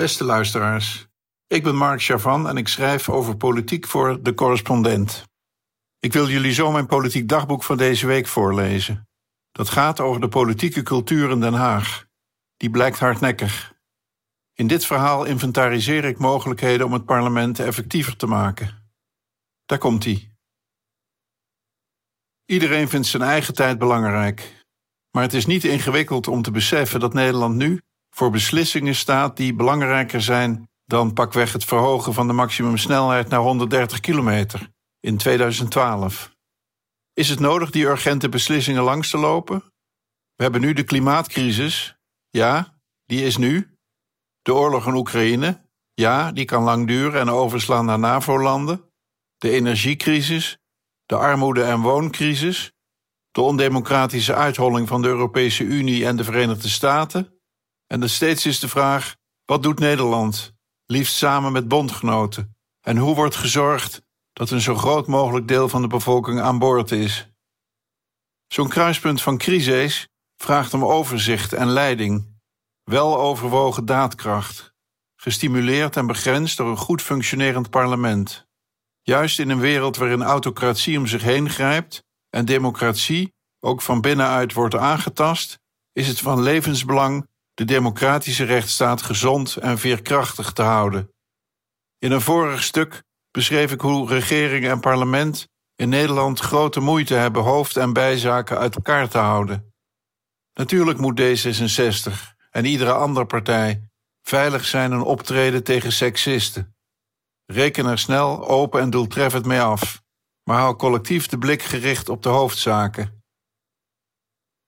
Beste luisteraars, ik ben Mark Chavan en ik schrijf over politiek voor De Correspondent. Ik wil jullie zo mijn politiek dagboek van deze week voorlezen. Dat gaat over de politieke cultuur in Den Haag. Die blijkt hardnekkig. In dit verhaal inventariseer ik mogelijkheden om het parlement effectiever te maken. Daar komt ie. Iedereen vindt zijn eigen tijd belangrijk. Maar het is niet ingewikkeld om te beseffen dat Nederland nu voor beslissingen staat die belangrijker zijn dan pakweg het verhogen van de maximumsnelheid naar 130 kilometer in 2012. Is het nodig die urgente beslissingen langs te lopen? We hebben nu de klimaatcrisis. Ja, die is nu. De oorlog in Oekraïne. Ja, die kan lang duren en overslaan naar NAVO-landen. De energiecrisis. De armoede- en wooncrisis. De ondemocratische uitholling van de Europese Unie en de Verenigde Staten en dus steeds is de vraag: wat doet Nederland, liefst samen met bondgenoten? En hoe wordt gezorgd dat een zo groot mogelijk deel van de bevolking aan boord is? Zo'n kruispunt van crisis vraagt om overzicht en leiding, wel overwogen daadkracht, gestimuleerd en begrensd door een goed functionerend parlement. Juist in een wereld waarin autocratie om zich heen grijpt en democratie ook van binnenuit wordt aangetast, is het van levensbelang de democratische rechtsstaat gezond en veerkrachtig te houden. In een vorig stuk beschreef ik hoe regering en parlement in Nederland grote moeite hebben hoofd- en bijzaken uit elkaar te houden. Natuurlijk moet D66 en iedere andere partij veilig zijn en optreden tegen seksisten. Reken er snel, open en doeltreffend mee af, maar hou collectief de blik gericht op de hoofdzaken.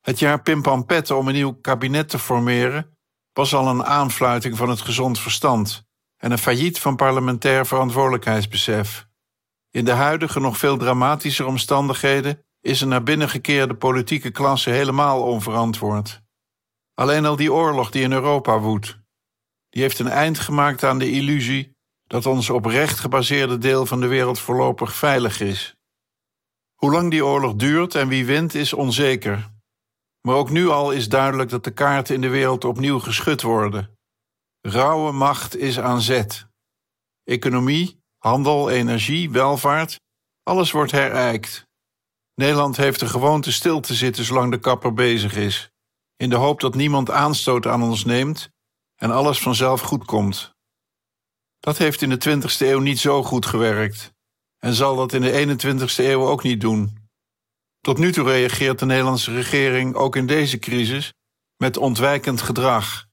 Het jaar pimpampetten om een nieuw kabinet te formeren was al een aanfluiting van het gezond verstand en een failliet van parlementair verantwoordelijkheidsbesef. In de huidige nog veel dramatischer omstandigheden is een naar binnen gekeerde politieke klasse helemaal onverantwoord. Alleen al die oorlog die in Europa woedt, die heeft een eind gemaakt aan de illusie dat ons op recht gebaseerde deel van de wereld voorlopig veilig is. Hoe lang die oorlog duurt en wie wint is onzeker. Maar ook nu al is duidelijk dat de kaarten in de wereld opnieuw geschud worden. Rauwe macht is aan zet. Economie, handel, energie, welvaart, alles wordt herijkt. Nederland heeft de gewoonte stil te zitten zolang de kapper bezig is, in de hoop dat niemand aanstoot aan ons neemt en alles vanzelf goed komt. Dat heeft in de 20e eeuw niet zo goed gewerkt en zal dat in de 21e eeuw ook niet doen. Tot nu toe reageert de Nederlandse regering ook in deze crisis met ontwijkend gedrag.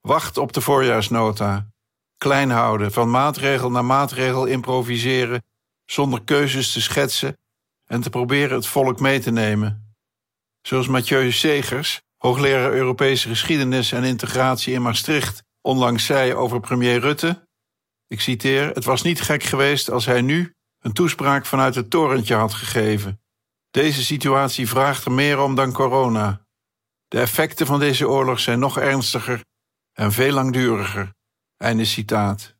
Wacht op de voorjaarsnota. Klein houden, van maatregel naar maatregel improviseren, zonder keuzes te schetsen en te proberen het volk mee te nemen. Zoals Mathieu Segers, hoogleraar Europese geschiedenis en integratie in Maastricht, onlangs zei over premier Rutte. Ik citeer: Het was niet gek geweest als hij nu een toespraak vanuit het torentje had gegeven. Deze situatie vraagt er meer om dan corona. De effecten van deze oorlog zijn nog ernstiger en veel langduriger. Einde citaat.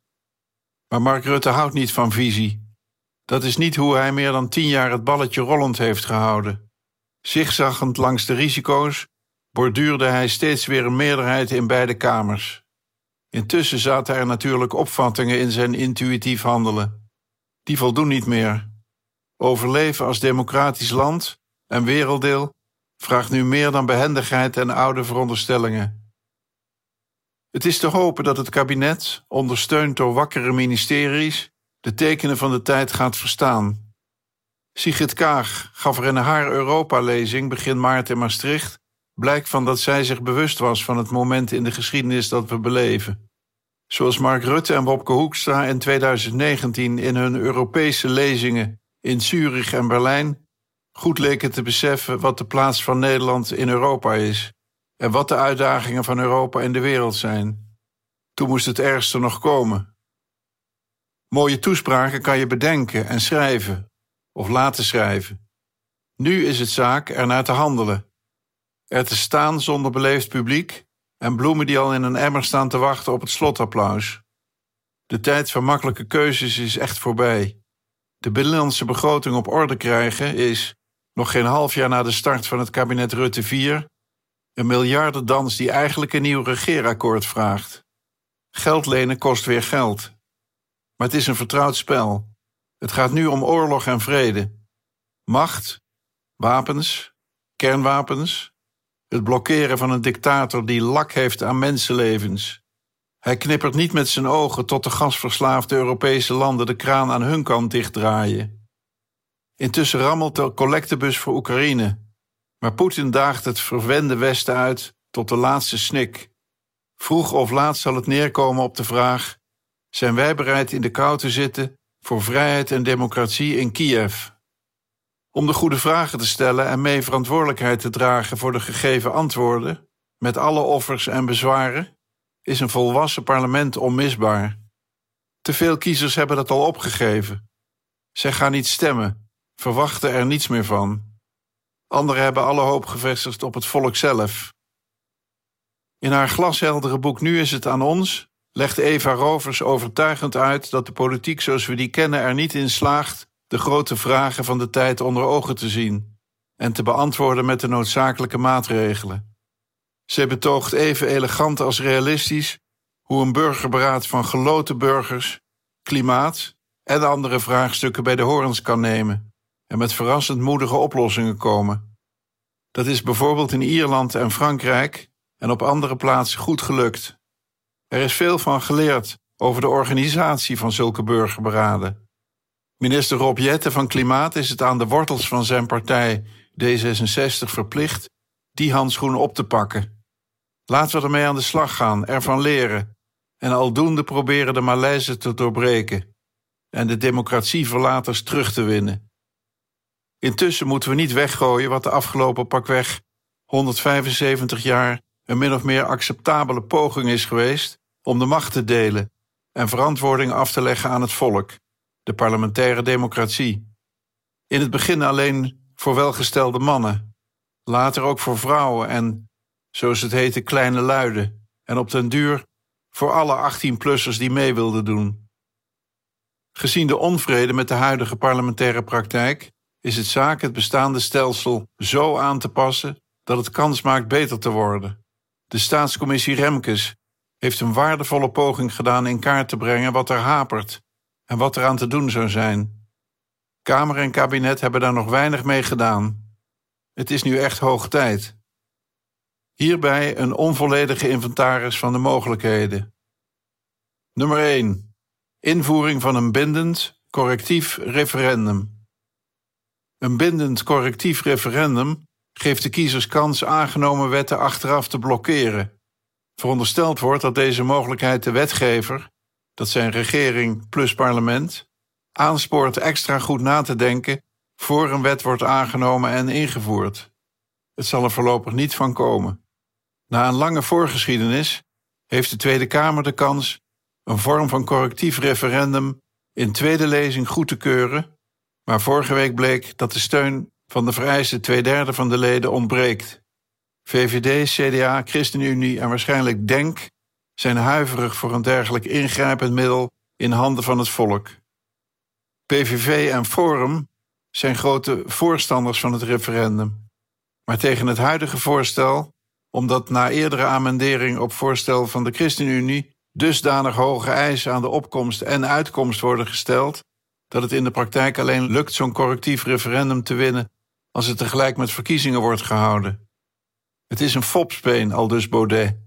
Maar Mark Rutte houdt niet van visie. Dat is niet hoe hij meer dan tien jaar het balletje rollend heeft gehouden. Zigzaggend langs de risico's borduurde hij steeds weer een meerderheid in beide kamers. Intussen zaten er natuurlijk opvattingen in zijn intuïtief handelen. Die voldoen niet meer. Overleven als democratisch land en werelddeel vraagt nu meer dan behendigheid en oude veronderstellingen. Het is te hopen dat het kabinet, ondersteund door wakkere ministeries, de tekenen van de tijd gaat verstaan. Sigrid Kaag gaf er in haar Europa-lezing begin maart in Maastricht blijk van dat zij zich bewust was van het moment in de geschiedenis dat we beleven. Zoals Mark Rutte en Wopke Hoekstra in 2019 in hun Europese lezingen in Zurich en Berlijn goed leken te beseffen wat de plaats van Nederland in Europa is en wat de uitdagingen van Europa in de wereld zijn. Toen moest het ergste nog komen. Mooie toespraken kan je bedenken en schrijven, of laten schrijven. Nu is het zaak er naar te handelen. Er te staan zonder beleefd publiek en bloemen die al in een emmer staan te wachten op het slotapplaus. De tijd van makkelijke keuzes is echt voorbij. De binnenlandse begroting op orde krijgen is, nog geen half jaar na de start van het kabinet Rutte 4, een miljardendans die eigenlijk een nieuw regeerakkoord vraagt. Geld lenen kost weer geld. Maar het is een vertrouwd spel. Het gaat nu om oorlog en vrede. Macht, wapens, kernwapens, het blokkeren van een dictator die lak heeft aan mensenlevens. Hij knippert niet met zijn ogen tot de gasverslaafde Europese landen de kraan aan hun kant dichtdraaien. Intussen rammelt de collectebus voor Oekraïne, maar Poetin daagt het verwende Westen uit tot de laatste snik. Vroeg of laat zal het neerkomen op de vraag: zijn wij bereid in de kou te zitten voor vrijheid en democratie in Kiev? Om de goede vragen te stellen en mee verantwoordelijkheid te dragen voor de gegeven antwoorden, met alle offers en bezwaren, is een volwassen parlement onmisbaar. Te veel kiezers hebben dat al opgegeven. Zij gaan niet stemmen, verwachten er niets meer van. Anderen hebben alle hoop gevestigd op het volk zelf. In haar glasheldere boek Nu is het aan ons legt Eva Rovers overtuigend uit dat de politiek zoals we die kennen er niet in slaagt de grote vragen van de tijd onder ogen te zien en te beantwoorden met de noodzakelijke maatregelen. Zij betoogt even elegant als realistisch hoe een burgerberaad van geloten burgers, klimaat en andere vraagstukken bij de horens kan nemen en met verrassend moedige oplossingen komen. Dat is bijvoorbeeld in Ierland en Frankrijk en op andere plaatsen goed gelukt. Er is veel van geleerd over de organisatie van zulke burgerberaden. Minister Rob Jette van Klimaat is het aan de wortels van zijn partij D66 verplicht die handschoen op te pakken. Laten we ermee aan de slag gaan, ervan leren en aldoende proberen de malaise te doorbreken en de democratieverlaters terug te winnen. Intussen moeten we niet weggooien wat de afgelopen pakweg 175 jaar een min of meer acceptabele poging is geweest om de macht te delen en verantwoording af te leggen aan het volk de parlementaire democratie. In het begin alleen voor welgestelde mannen, later ook voor vrouwen en, zoals het heette, kleine luiden, en op den duur voor alle 18-plussers die mee wilden doen. Gezien de onvrede met de huidige parlementaire praktijk is het zaak het bestaande stelsel zo aan te passen dat het kans maakt beter te worden. De staatscommissie Remkes heeft een waardevolle poging gedaan in kaart te brengen wat er hapert en wat eraan te doen zou zijn. Kamer en kabinet hebben daar nog weinig mee gedaan. Het is nu echt hoog tijd. Hierbij een onvolledige inventaris van de mogelijkheden. Nummer 1. Invoering van een bindend, correctief referendum. Een bindend correctief referendum geeft de kiezers kans aangenomen wetten achteraf te blokkeren. Verondersteld wordt dat deze mogelijkheid de wetgever dat zijn regering plus parlement, aanspoort extra goed na te denken voor een wet wordt aangenomen en ingevoerd. Het zal er voorlopig niet van komen. Na een lange voorgeschiedenis heeft de Tweede Kamer de kans een vorm van correctief referendum in tweede lezing goed te keuren, maar vorige week bleek dat de steun van de vereiste tweederde van de leden ontbreekt. VVD, CDA, ChristenUnie en waarschijnlijk DENK zijn huiverig voor een dergelijk ingrijpend middel in handen van het volk. PVV en Forum zijn grote voorstanders van het referendum. Maar tegen het huidige voorstel, omdat na eerdere amendering op voorstel van de ChristenUnie dusdanig hoge eisen aan de opkomst en uitkomst worden gesteld, dat het in de praktijk alleen lukt zo'n correctief referendum te winnen als het tegelijk met verkiezingen wordt gehouden. Het is een fopspeen, al dus Baudet.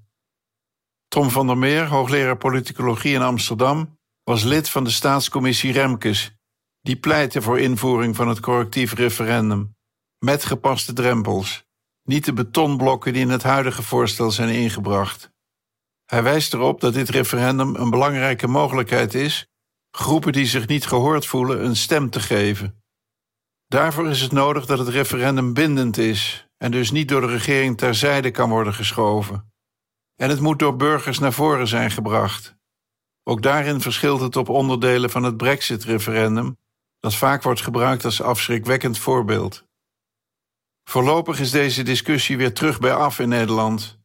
Tom van der Meer, hoogleraar politicologie in Amsterdam, was lid van de staatscommissie Remkes. Die pleitte voor invoering van het correctief referendum. Met gepaste drempels. Niet de betonblokken die in het huidige voorstel zijn ingebracht. Hij wijst erop dat dit referendum een belangrijke mogelijkheid is groepen die zich niet gehoord voelen een stem te geven. Daarvoor is het nodig dat het referendum bindend is en dus niet door de regering terzijde kan worden geschoven en het moet door burgers naar voren zijn gebracht. Ook daarin verschilt het op onderdelen van het Brexit-referendum, dat vaak wordt gebruikt als afschrikwekkend voorbeeld. Voorlopig is deze discussie weer terug bij af in Nederland,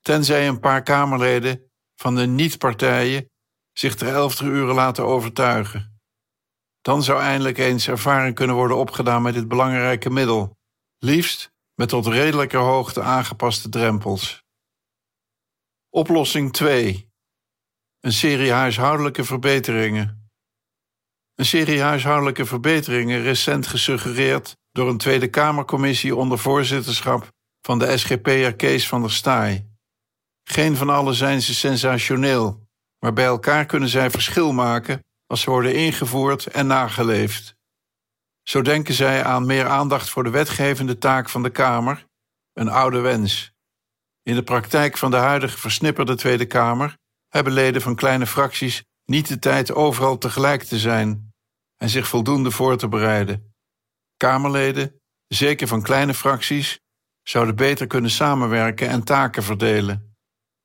tenzij een paar Kamerleden van de niet-partijen zich ter elfde uren laten overtuigen. Dan zou eindelijk eens ervaring kunnen worden opgedaan met dit belangrijke middel, liefst met tot redelijke hoogte aangepaste drempels. Oplossing 2. Een serie huishoudelijke verbeteringen. Een serie huishoudelijke verbeteringen recent gesuggereerd door een Tweede Kamercommissie onder voorzitterschap van de SGP'er Kees van der Staaij. Geen van alle zijn ze sensationeel, maar bij elkaar kunnen zij verschil maken als ze worden ingevoerd en nageleefd. Zo denken zij aan meer aandacht voor de wetgevende taak van de Kamer, een oude wens. In de praktijk van de huidige versnipperde Tweede Kamer hebben leden van kleine fracties niet de tijd overal tegelijk te zijn en zich voldoende voor te bereiden. Kamerleden, zeker van kleine fracties, zouden beter kunnen samenwerken en taken verdelen.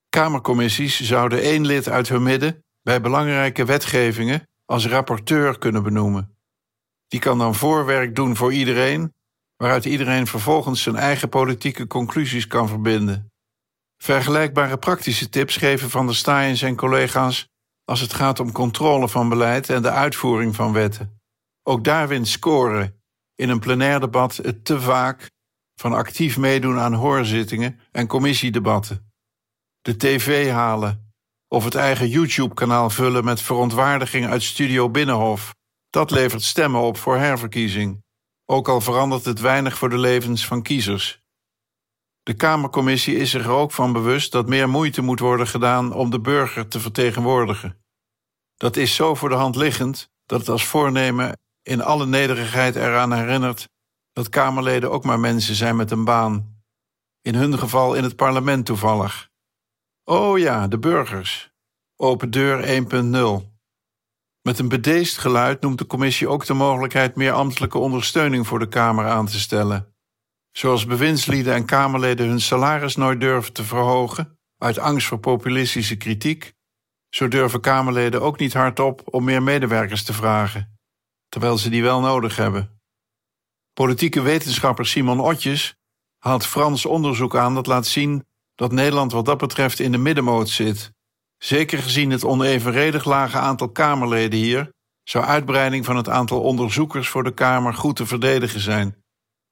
Kamercommissies zouden één lid uit hun midden bij belangrijke wetgevingen als rapporteur kunnen benoemen. Die kan dan voorwerk doen voor iedereen, waaruit iedereen vervolgens zijn eigen politieke conclusies kan verbinden. Vergelijkbare praktische tips geven Van der Staaij en zijn collega's als het gaat om controle van beleid en de uitvoering van wetten. Ook daar wint scoren in een plenair debat het te vaak van actief meedoen aan hoorzittingen en commissiedebatten. De tv halen of het eigen YouTube-kanaal vullen met verontwaardiging uit Studio Binnenhof. Dat levert stemmen op voor herverkiezing, ook al verandert het weinig voor de levens van kiezers. De Kamercommissie is zich er ook van bewust dat meer moeite moet worden gedaan om de burger te vertegenwoordigen. Dat is zo voor de hand liggend dat het als voornemen in alle nederigheid eraan herinnert dat Kamerleden ook maar mensen zijn met een baan. In hun geval in het parlement toevallig. Oh ja, de burgers. Open deur 1.0. Met een bedeesd geluid noemt de commissie ook de mogelijkheid meer ambtelijke ondersteuning voor de Kamer aan te stellen. Zoals bewindslieden en Kamerleden hun salaris nooit durven te verhogen, uit angst voor populistische kritiek, zo durven Kamerleden ook niet hardop om meer medewerkers te vragen, terwijl ze die wel nodig hebben. Politieke wetenschapper Simon Otjes haalt Frans onderzoek aan dat laat zien dat Nederland wat dat betreft in de middenmoot zit. Zeker gezien het onevenredig lage aantal Kamerleden hier, zou uitbreiding van het aantal onderzoekers voor de Kamer goed te verdedigen zijn.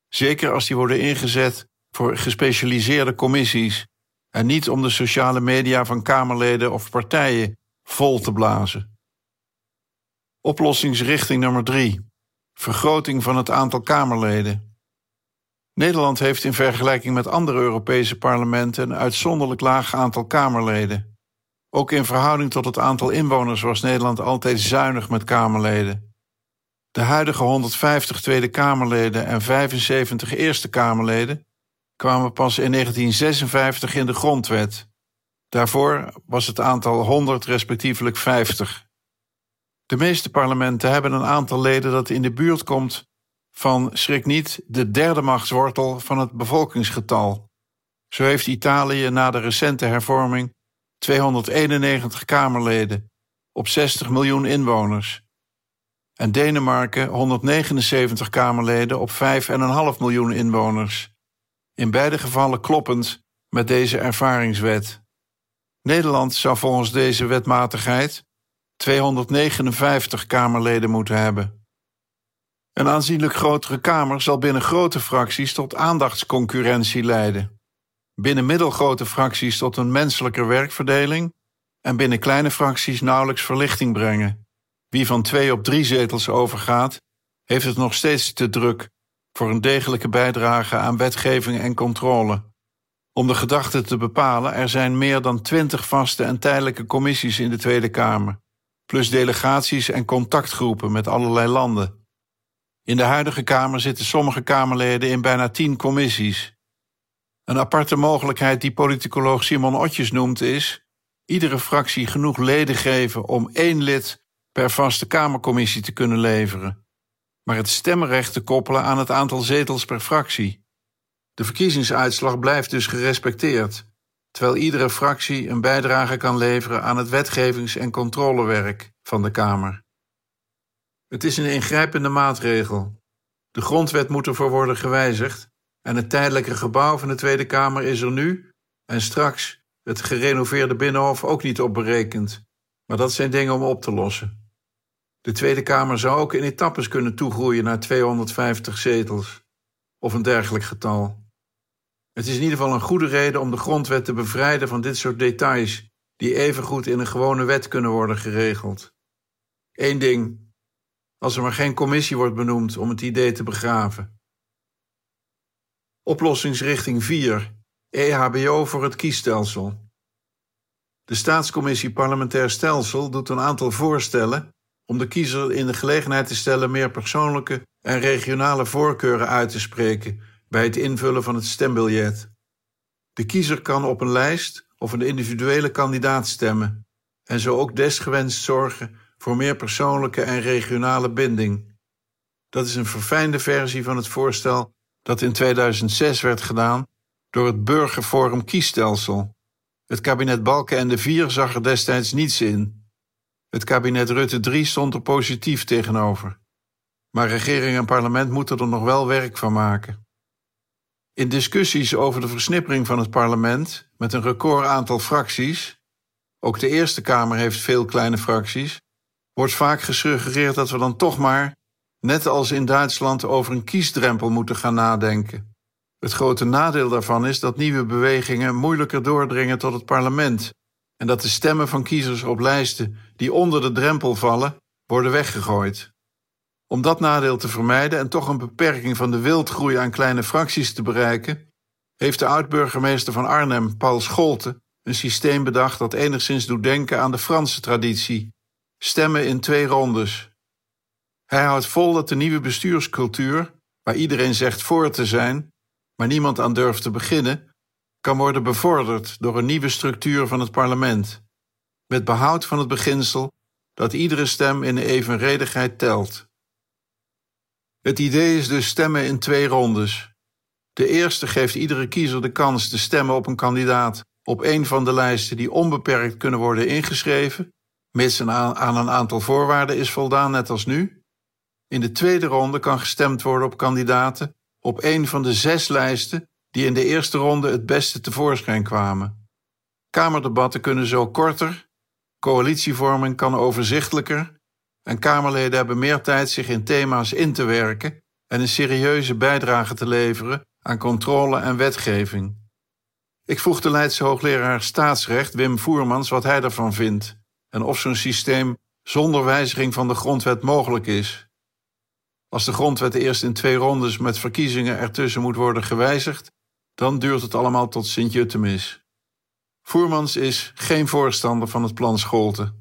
Zeker als die worden ingezet voor gespecialiseerde commissies en niet om de sociale media van Kamerleden of partijen vol te blazen. Oplossingsrichting nummer 3. Vergroting van het aantal Kamerleden. Nederland heeft in vergelijking met andere Europese parlementen een uitzonderlijk laag aantal Kamerleden. Ook in verhouding tot het aantal inwoners was Nederland altijd zuinig met Kamerleden. De huidige 150 Tweede Kamerleden en 75 Eerste Kamerleden kwamen pas in 1956 in de grondwet. Daarvoor was het aantal 100 respectievelijk 50. De meeste parlementen hebben een aantal leden dat in de buurt komt van, schrik niet, de derde machtswortel van het bevolkingsgetal. Zo heeft Italië na de recente hervorming 291 Kamerleden op 60 miljoen inwoners. En Denemarken 179 Kamerleden op 5,5 miljoen inwoners. In beide gevallen kloppend met deze ervaringswet. Nederland zou volgens deze wetmatigheid 259 Kamerleden moeten hebben. Een aanzienlijk grotere Kamer zal binnen grote fracties tot aandachtsconcurrentie leiden. Binnen middelgrote fracties tot een menselijker werkverdeling en binnen kleine fracties nauwelijks verlichting brengen. Wie van twee op drie zetels overgaat, heeft het nog steeds te druk voor een degelijke bijdrage aan wetgeving en controle. Om de gedachte te bepalen, er zijn meer dan twintig vaste en tijdelijke commissies in de Tweede Kamer, plus delegaties en contactgroepen met allerlei landen. In de huidige Kamer zitten sommige Kamerleden in bijna tien commissies. Een aparte mogelijkheid die politicoloog Simon Otjes noemt is iedere fractie genoeg leden geven om één lid per vaste Kamercommissie te kunnen leveren, maar het stemrecht te koppelen aan het aantal zetels per fractie. De verkiezingsuitslag blijft dus gerespecteerd, terwijl iedere fractie een bijdrage kan leveren aan het wetgevings- en controlewerk van de Kamer. Het is een ingrijpende maatregel. De grondwet moet ervoor worden gewijzigd en het tijdelijke gebouw van de Tweede Kamer is er nu en straks het gerenoveerde Binnenhof ook niet op berekend. Maar dat zijn dingen om op te lossen. De Tweede Kamer zou ook in etappes kunnen toegroeien naar 250 zetels of een dergelijk getal. Het is in ieder geval een goede reden om de grondwet te bevrijden van dit soort details die evengoed in een gewone wet kunnen worden geregeld. Eén ding, als er maar geen commissie wordt benoemd om het idee te begraven. Oplossingsrichting 4. EHBO voor het kiesstelsel. De Staatscommissie Parlementair Stelsel doet een aantal voorstellen om de kiezer in de gelegenheid te stellen meer persoonlijke en regionale voorkeuren uit te spreken bij het invullen van het stembiljet. De kiezer kan op een lijst of een individuele kandidaat stemmen en zo ook desgewenst zorgen voor meer persoonlijke en regionale binding. Dat is een verfijnde versie van het voorstel dat in 2006 werd gedaan door het Burgerforum Kiesstelsel. Het kabinet Balken en de Vier zag er destijds niets in. Het kabinet Rutte 3 stond er positief tegenover. Maar regering en parlement moeten er nog wel werk van maken. In discussies over de versnippering van het parlement, met een record aantal fracties, ook de Eerste Kamer heeft veel kleine fracties, wordt vaak gesuggereerd dat we dan toch maar, net als in Duitsland, over een kiesdrempel moeten gaan nadenken. Het grote nadeel daarvan is dat nieuwe bewegingen moeilijker doordringen tot het parlement en dat de stemmen van kiezers op lijsten die onder de drempel vallen, worden weggegooid. Om dat nadeel te vermijden en toch een beperking van de wildgroei aan kleine fracties te bereiken, heeft de oud-burgemeester van Arnhem, Paul Scholte, een systeem bedacht dat enigszins doet denken aan de Franse traditie: stemmen in twee rondes. Hij houdt vol dat de nieuwe bestuurscultuur, waar iedereen zegt voor te zijn, maar niemand aan durft te beginnen, kan worden bevorderd door een nieuwe structuur van het parlement, met behoud van het beginsel dat iedere stem in evenredigheid telt. Het idee is dus stemmen in twee rondes. De eerste geeft iedere kiezer de kans te stemmen op een kandidaat op een van de lijsten die onbeperkt kunnen worden ingeschreven, mits aan een aantal voorwaarden is voldaan, net als nu. In de tweede ronde kan gestemd worden op kandidaten op een van de zes lijsten die in de eerste ronde het beste tevoorschijn kwamen. Kamerdebatten kunnen zo korter, coalitievorming kan overzichtelijker en Kamerleden hebben meer tijd zich in thema's in te werken en een serieuze bijdrage te leveren aan controle en wetgeving. Ik vroeg de Leidse hoogleraar staatsrecht Wim Voermans wat hij ervan vindt en of zo'n systeem zonder wijziging van de grondwet mogelijk is. Als de grondwet eerst in twee rondes met verkiezingen ertussen moet worden gewijzigd, dan duurt het allemaal tot Sint-Jutemis. Voermans is geen voorstander van het plan Scholte.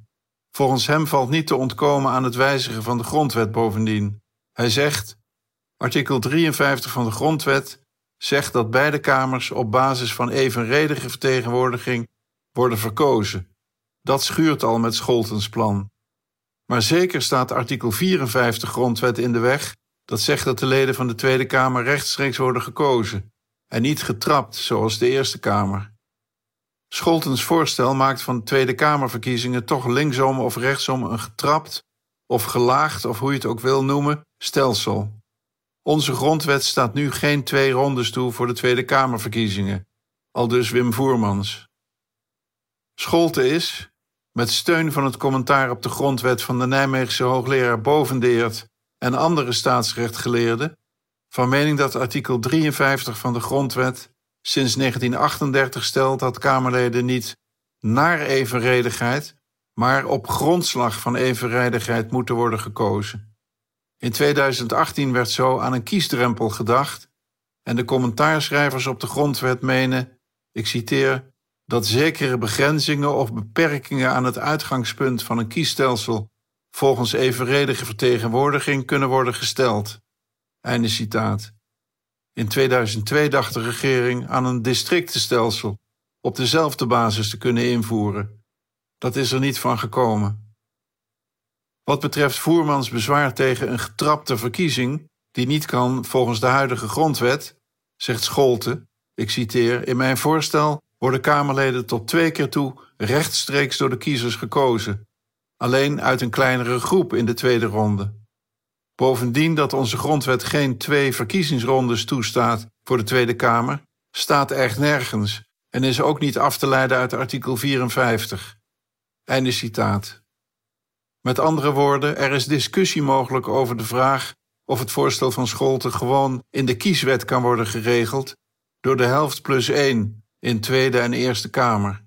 Volgens hem valt niet te ontkomen aan het wijzigen van de grondwet bovendien. Hij zegt: Artikel 53 van de grondwet zegt dat beide kamers op basis van evenredige vertegenwoordiging worden verkozen. Dat schuurt al met Scholtens plan. Maar zeker staat artikel 54 grondwet in de weg, dat zegt dat de leden van de Tweede Kamer rechtstreeks worden gekozen en niet getrapt zoals de Eerste Kamer. Scholtens voorstel maakt van Tweede Kamerverkiezingen toch linksom of rechtsom een getrapt of gelaagd, of hoe je het ook wil noemen, stelsel. Onze grondwet staat nu geen twee rondes toe voor de Tweede Kamerverkiezingen, al dus Wim Voermans. Scholte is, met steun van het commentaar op de grondwet van de Nijmeegse hoogleraar Bovendeert en andere staatsrechtgeleerden, van mening dat artikel 53 van de grondwet sinds 1938 stelt dat Kamerleden niet naar evenredigheid, maar op grondslag van evenredigheid moeten worden gekozen. In 2018 werd zo aan een kiesdrempel gedacht en de commentaarschrijvers op de grondwet menen, ik citeer, dat zekere begrenzingen of beperkingen aan het uitgangspunt van een kiesstelsel volgens evenredige vertegenwoordiging kunnen worden gesteld. Einde citaat. In 2002 dacht de regering aan een districtenstelsel op dezelfde basis te kunnen invoeren. Dat is er niet van gekomen. Wat betreft Voermans bezwaar tegen een getrapte verkiezing, die niet kan volgens de huidige grondwet, zegt Scholte, ik citeer, in mijn voorstel worden Kamerleden tot twee keer toe rechtstreeks door de kiezers gekozen, alleen uit een kleinere groep in de tweede ronde. Bovendien dat onze grondwet geen twee verkiezingsrondes toestaat voor de Tweede Kamer, staat echt nergens en is ook niet af te leiden uit artikel 54. Einde citaat. Met andere woorden, er is discussie mogelijk over de vraag of het voorstel van Scholte gewoon in de kieswet kan worden geregeld door de helft plus één in Tweede en Eerste Kamer.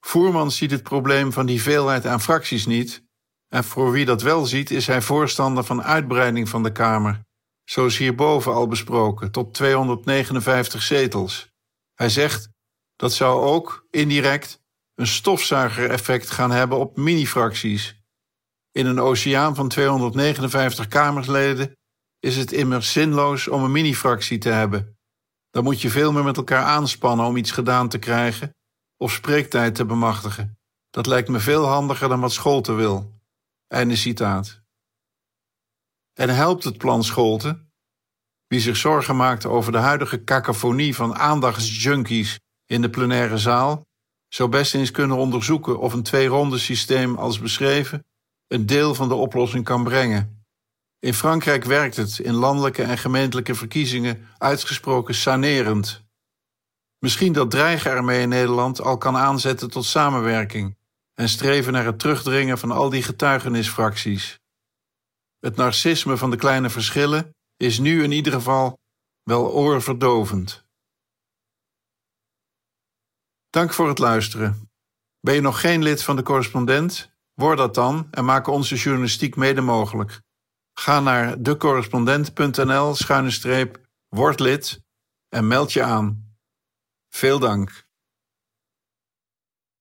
Voerman ziet het probleem van die veelheid aan fracties niet, en voor wie dat wel ziet, is hij voorstander van uitbreiding van de Kamer, zoals hierboven al besproken, tot 259 zetels. Hij zegt dat zou ook indirect een stofzuigereffect gaan hebben op mini-fracties. In een oceaan van 259 Kamerleden is het immers zinloos om een mini-fractie te hebben. Dan moet je veel meer met elkaar aanspannen om iets gedaan te krijgen of spreektijd te bemachtigen. Dat lijkt me veel handiger dan wat Scholte wil. Einde citaat. En helpt het plan Scholte? Wie zich zorgen maakt over de huidige cacophonie van aandachtsjunkies in de plenaire zaal, zou best eens kunnen onderzoeken of een twee-ronde systeem als beschreven een deel van de oplossing kan brengen. In Frankrijk werkt het in landelijke en gemeentelijke verkiezingen uitgesproken sanerend. Misschien dat dreigen ermee in Nederland al kan aanzetten tot samenwerking en streven naar het terugdringen van al die getuigenisfracties. Het narcisme van de kleine verschillen is nu in ieder geval wel oorverdovend. Dank voor het luisteren. Ben je nog geen lid van de correspondent? Word dat dan en maak onze journalistiek mede mogelijk. Ga naar decorrespondent.nl schuine streep word lid en meld je aan. Veel dank.